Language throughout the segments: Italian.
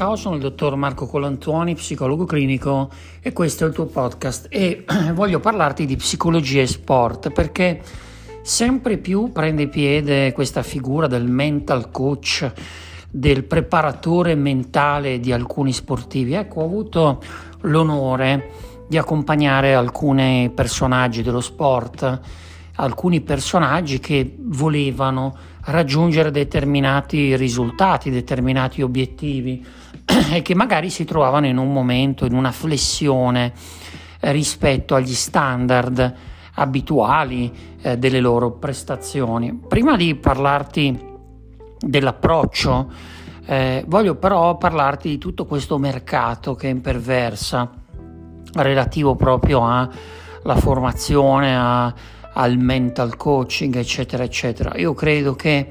Ciao, sono il dottor Marco Colantuoni, psicologo clinico e questo è il tuo podcast e voglio parlarti di psicologia e sport perché sempre più prende piede questa figura del mental coach, del preparatore mentale di alcuni sportivi. Ecco, ho avuto l'onore di accompagnare alcuni personaggi dello sport, alcuni personaggi che volevano raggiungere determinati risultati, determinati obiettivi e che magari si trovavano in un momento, in una flessione eh, rispetto agli standard abituali eh, delle loro prestazioni. Prima di parlarti dell'approccio, eh, voglio però parlarti di tutto questo mercato che imperversa relativo proprio alla formazione, a, al mental coaching, eccetera, eccetera. Io credo che,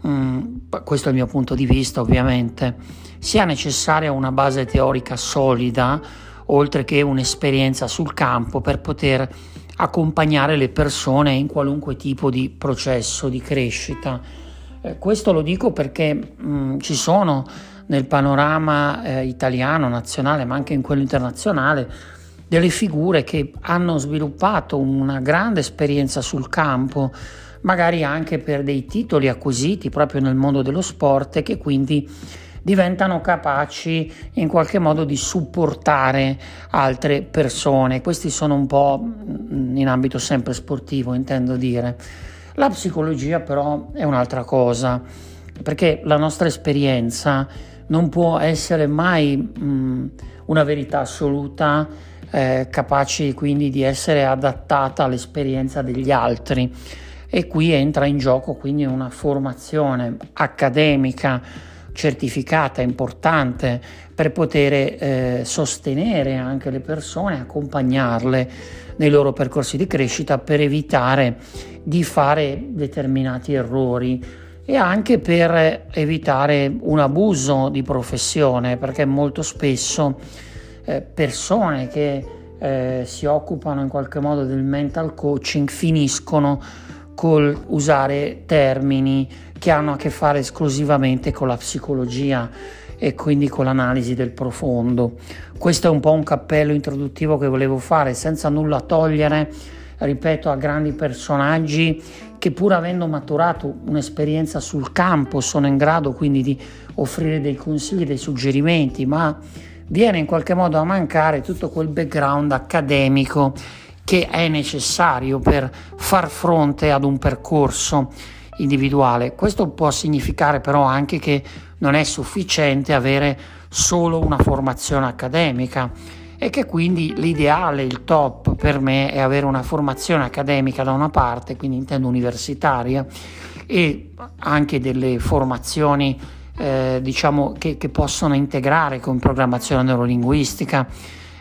mh, mm, questo è il mio punto di vista ovviamente, sia necessaria una base teorica solida, oltre che un'esperienza sul campo per poter accompagnare le persone in qualunque tipo di processo di crescita. Eh, questo lo dico perché mh, mm, ci sono nel panorama eh, italiano, nazionale, ma anche in quello internazionale, delle figure che hanno sviluppato una grande esperienza sul campo, magari anche per dei titoli acquisiti proprio nel mondo dello sport e che quindi diventano capaci in qualche modo di supportare altre persone. Questi sono un po' in ambito sempre sportivo, intendo dire. La psicologia però è un'altra cosa, perché la nostra esperienza non può essere mai mh, una verità assoluta eh, capaci quindi di essere adattata all'esperienza degli altri. E qui entra in gioco quindi una formazione accademica certificata importante per poter eh, sostenere anche le persone, accompagnarle nei loro percorsi di crescita per evitare di fare determinati errori e anche per evitare un abuso di professione perché molto spesso eh, persone che eh, si occupano in qualche modo del mental coaching finiscono col usare termini che hanno a che fare esclusivamente con la psicologia e quindi con l'analisi del profondo. Questo è un po' un cappello introduttivo che volevo fare senza nulla togliere, ripeto, a grandi personaggi che pur avendo maturato un'esperienza sul campo sono in grado quindi di offrire dei consigli, dei suggerimenti, ma viene in qualche modo a mancare tutto quel background accademico che è necessario per far fronte ad un percorso individuale. Questo può significare però anche che non è sufficiente avere solo una formazione accademica e che quindi l'ideale, il top per me è avere una formazione accademica da una parte, quindi intendo universitaria, e anche delle formazioni eh, diciamo che, che, possono integrare con programmazione neurolinguistica,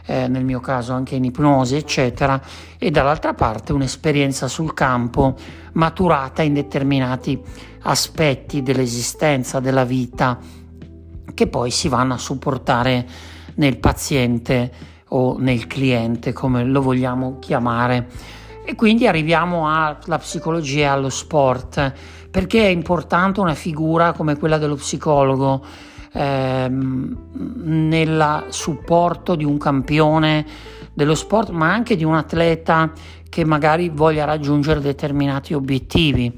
eh, nel mio caso anche in ipnosi, eccetera, e dall'altra parte un'esperienza sul campo maturata in determinati aspetti dell'esistenza, della vita, che poi si vanno a supportare nel paziente o nel cliente, come lo vogliamo chiamare. E quindi arriviamo alla psicologia e allo sport perché è importante una figura come quella dello psicologo ehm, nel supporto di un campione dello sport, ma anche di un atleta che magari voglia raggiungere determinati obiettivi.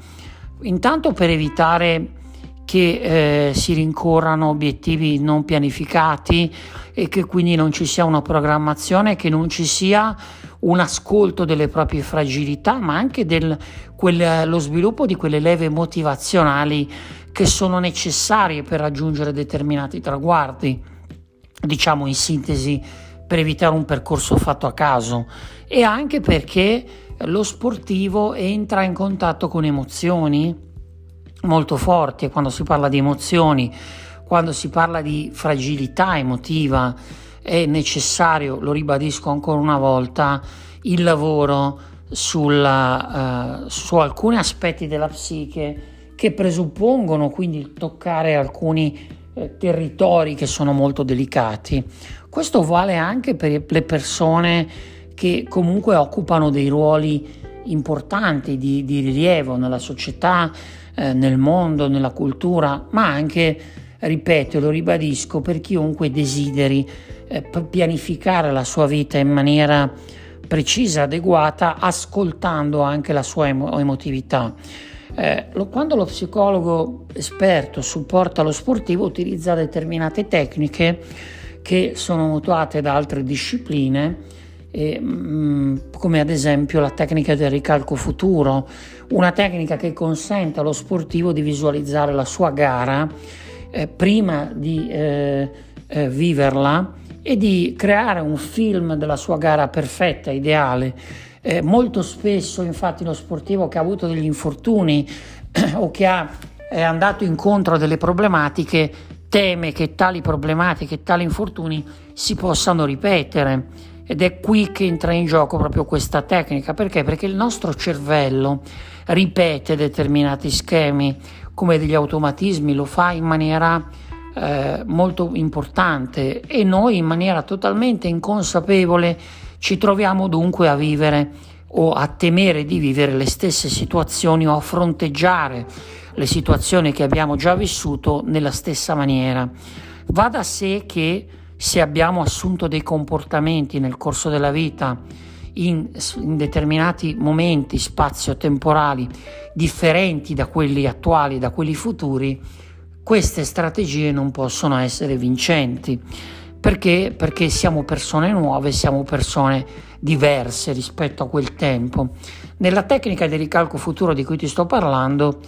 Intanto per evitare che eh, si rincorrano obiettivi non pianificati e che quindi non ci sia una programmazione, che non ci sia un ascolto delle proprie fragilità, ma anche del, quel, lo sviluppo di quelle leve motivazionali che sono necessarie per raggiungere determinati traguardi, diciamo in sintesi per evitare un percorso fatto a caso. E anche perché lo sportivo entra in contatto con emozioni molto forti e quando si parla di emozioni, quando si parla di fragilità emotiva, è necessario, lo ribadisco ancora una volta, il lavoro sulla, uh, su alcuni aspetti della psiche che presuppongono quindi toccare alcuni eh, territori che sono molto delicati. Questo vale anche per le persone che comunque occupano dei ruoli importanti di, di rilievo nella società, eh, nel mondo, nella cultura, ma anche ripeto, lo ribadisco, per chiunque desideri eh, pianificare la sua vita in maniera precisa, adeguata, ascoltando anche la sua emo- emotività. Eh, lo, quando lo psicologo esperto supporta lo sportivo utilizza determinate tecniche che sono mutuate da altre discipline eh, come ad esempio la tecnica del ricalco futuro, una tecnica che consente allo sportivo di visualizzare la sua gara eh, prima di eh, eh, viverla e di creare un film della sua gara perfetta, ideale. Eh, molto spesso infatti lo sportivo che ha avuto degli infortuni o che ha, è andato incontro a delle problematiche teme che tali problematiche, tali infortuni si possano ripetere ed è qui che entra in gioco proprio questa tecnica. Perché? Perché il nostro cervello ripete determinati schemi come degli automatismi, lo fa in maniera eh, molto importante e noi in maniera totalmente inconsapevole ci troviamo dunque a vivere o a temere di vivere le stesse situazioni o a fronteggiare le situazioni che abbiamo già vissuto nella stessa maniera. Va da sé che se abbiamo assunto dei comportamenti nel corso della vita in, in determinati momenti spazio-temporali differenti da quelli attuali, da quelli futuri, queste strategie non possono essere vincenti. Perché? Perché siamo persone nuove, siamo persone diverse rispetto a quel tempo. Nella tecnica di ricalco futuro di cui ti sto parlando,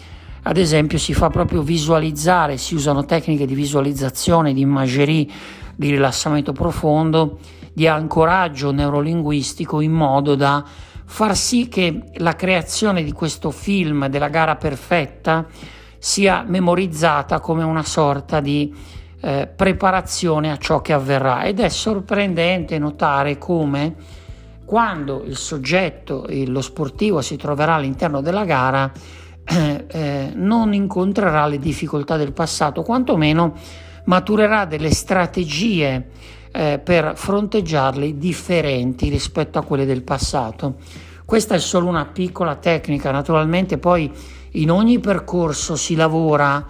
ad esempio, si fa proprio visualizzare, si usano tecniche di visualizzazione, di imagerie di rilassamento profondo, di ancoraggio neurolinguistico in modo da far sì che la creazione di questo film della gara perfetta sia memorizzata come una sorta di eh, preparazione a ciò che avverrà. Ed è sorprendente notare come quando il soggetto, lo sportivo si troverà all'interno della gara eh, eh, non incontrerà le difficoltà del passato, quantomeno maturerà delle strategie eh, per fronteggiarli differenti rispetto a quelle del passato. Questa è solo una piccola tecnica, naturalmente poi in ogni percorso si lavora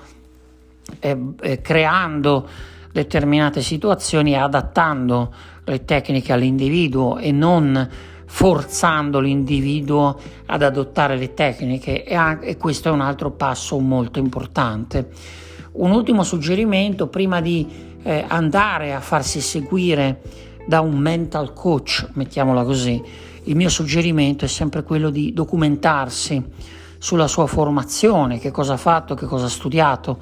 eh, eh, creando determinate situazioni e adattando le tecniche all'individuo e non forzando l'individuo ad adottare le tecniche e, anche, e questo è un altro passo molto importante. Un ultimo suggerimento prima di eh, andare a farsi seguire da un mental coach, mettiamola così, il mio suggerimento è sempre quello di documentarsi sulla sua formazione, che cosa ha fatto, che cosa ha studiato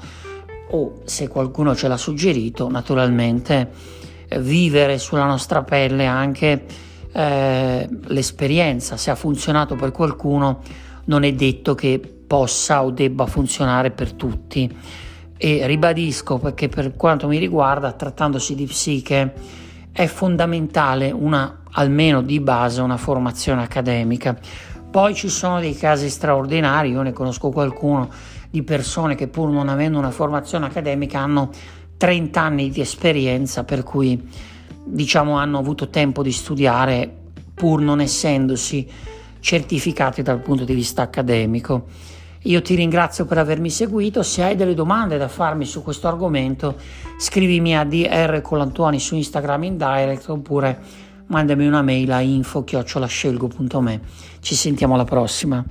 o se qualcuno ce l'ha suggerito, naturalmente eh, vivere sulla nostra pelle anche eh, l'esperienza, se ha funzionato per qualcuno non è detto che possa o debba funzionare per tutti e ribadisco perché per quanto mi riguarda, trattandosi di psiche, è fondamentale una, almeno di base, una formazione accademica. Poi ci sono dei casi straordinari, io ne conosco qualcuno di persone che pur non avendo una formazione accademica hanno 30 anni di esperienza, per cui diciamo hanno avuto tempo di studiare pur non essendosi certificati dal punto di vista accademico. Io ti ringrazio per avermi seguito, se hai delle domande da farmi su questo argomento scrivimi a dr colantuani su Instagram in direct oppure mandami una mail a info-scelgo.me. Ci sentiamo alla prossima.